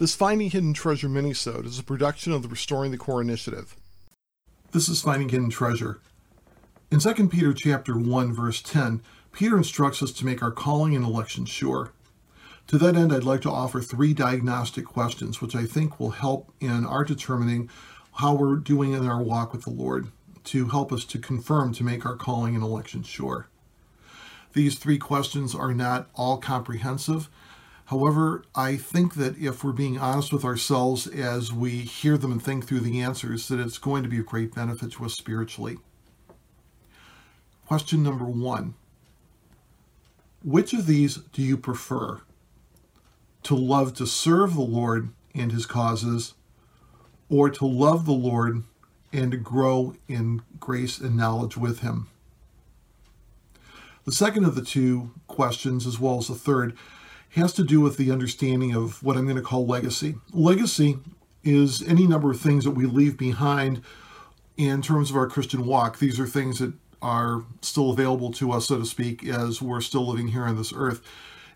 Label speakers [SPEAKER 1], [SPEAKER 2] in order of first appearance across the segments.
[SPEAKER 1] This Finding Hidden Treasure minisode is a production of the Restoring the Core Initiative.
[SPEAKER 2] This is Finding Hidden Treasure. In 2 Peter chapter 1 verse 10, Peter instructs us to make our calling and election sure. To that end, I'd like to offer three diagnostic questions which I think will help in our determining how we're doing in our walk with the Lord to help us to confirm to make our calling and election sure. These three questions are not all comprehensive. However, I think that if we're being honest with ourselves as we hear them and think through the answers, that it's going to be of great benefit to us spiritually. Question number one Which of these do you prefer? To love to serve the Lord and his causes, or to love the Lord and to grow in grace and knowledge with him? The second of the two questions, as well as the third, has to do with the understanding of what I'm going to call legacy. Legacy is any number of things that we leave behind in terms of our Christian walk. These are things that are still available to us, so to speak, as we're still living here on this earth.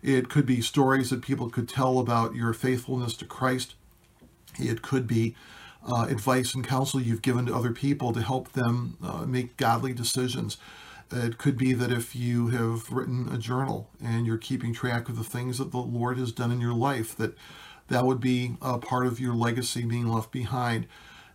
[SPEAKER 2] It could be stories that people could tell about your faithfulness to Christ. It could be uh, advice and counsel you've given to other people to help them uh, make godly decisions. It could be that if you have written a journal and you're keeping track of the things that the Lord has done in your life, that that would be a part of your legacy being left behind.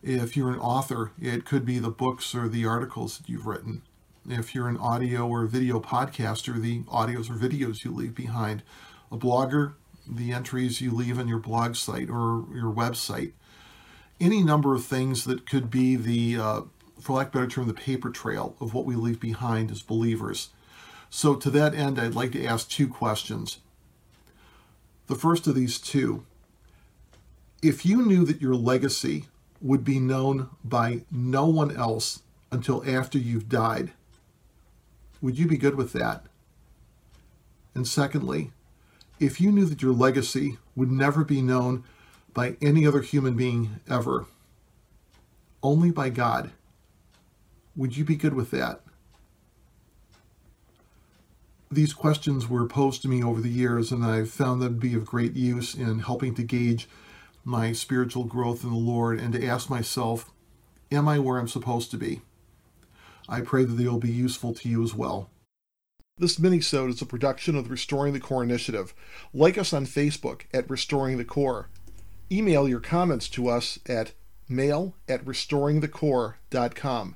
[SPEAKER 2] If you're an author, it could be the books or the articles that you've written. If you're an audio or video podcaster, the audios or videos you leave behind. A blogger, the entries you leave on your blog site or your website. Any number of things that could be the uh, for lack of better term, the paper trail of what we leave behind as believers. So, to that end, I'd like to ask two questions. The first of these two if you knew that your legacy would be known by no one else until after you've died, would you be good with that? And secondly, if you knew that your legacy would never be known by any other human being ever, only by God, would you be good with that? These questions were posed to me over the years, and I've found them to be of great use in helping to gauge my spiritual growth in the Lord and to ask myself, Am I where I'm supposed to be? I pray that they'll be useful to you as well.
[SPEAKER 1] This minisode is a production of the Restoring the Core Initiative. Like us on Facebook at Restoring the Core. Email your comments to us at mail at restoringthecore.com.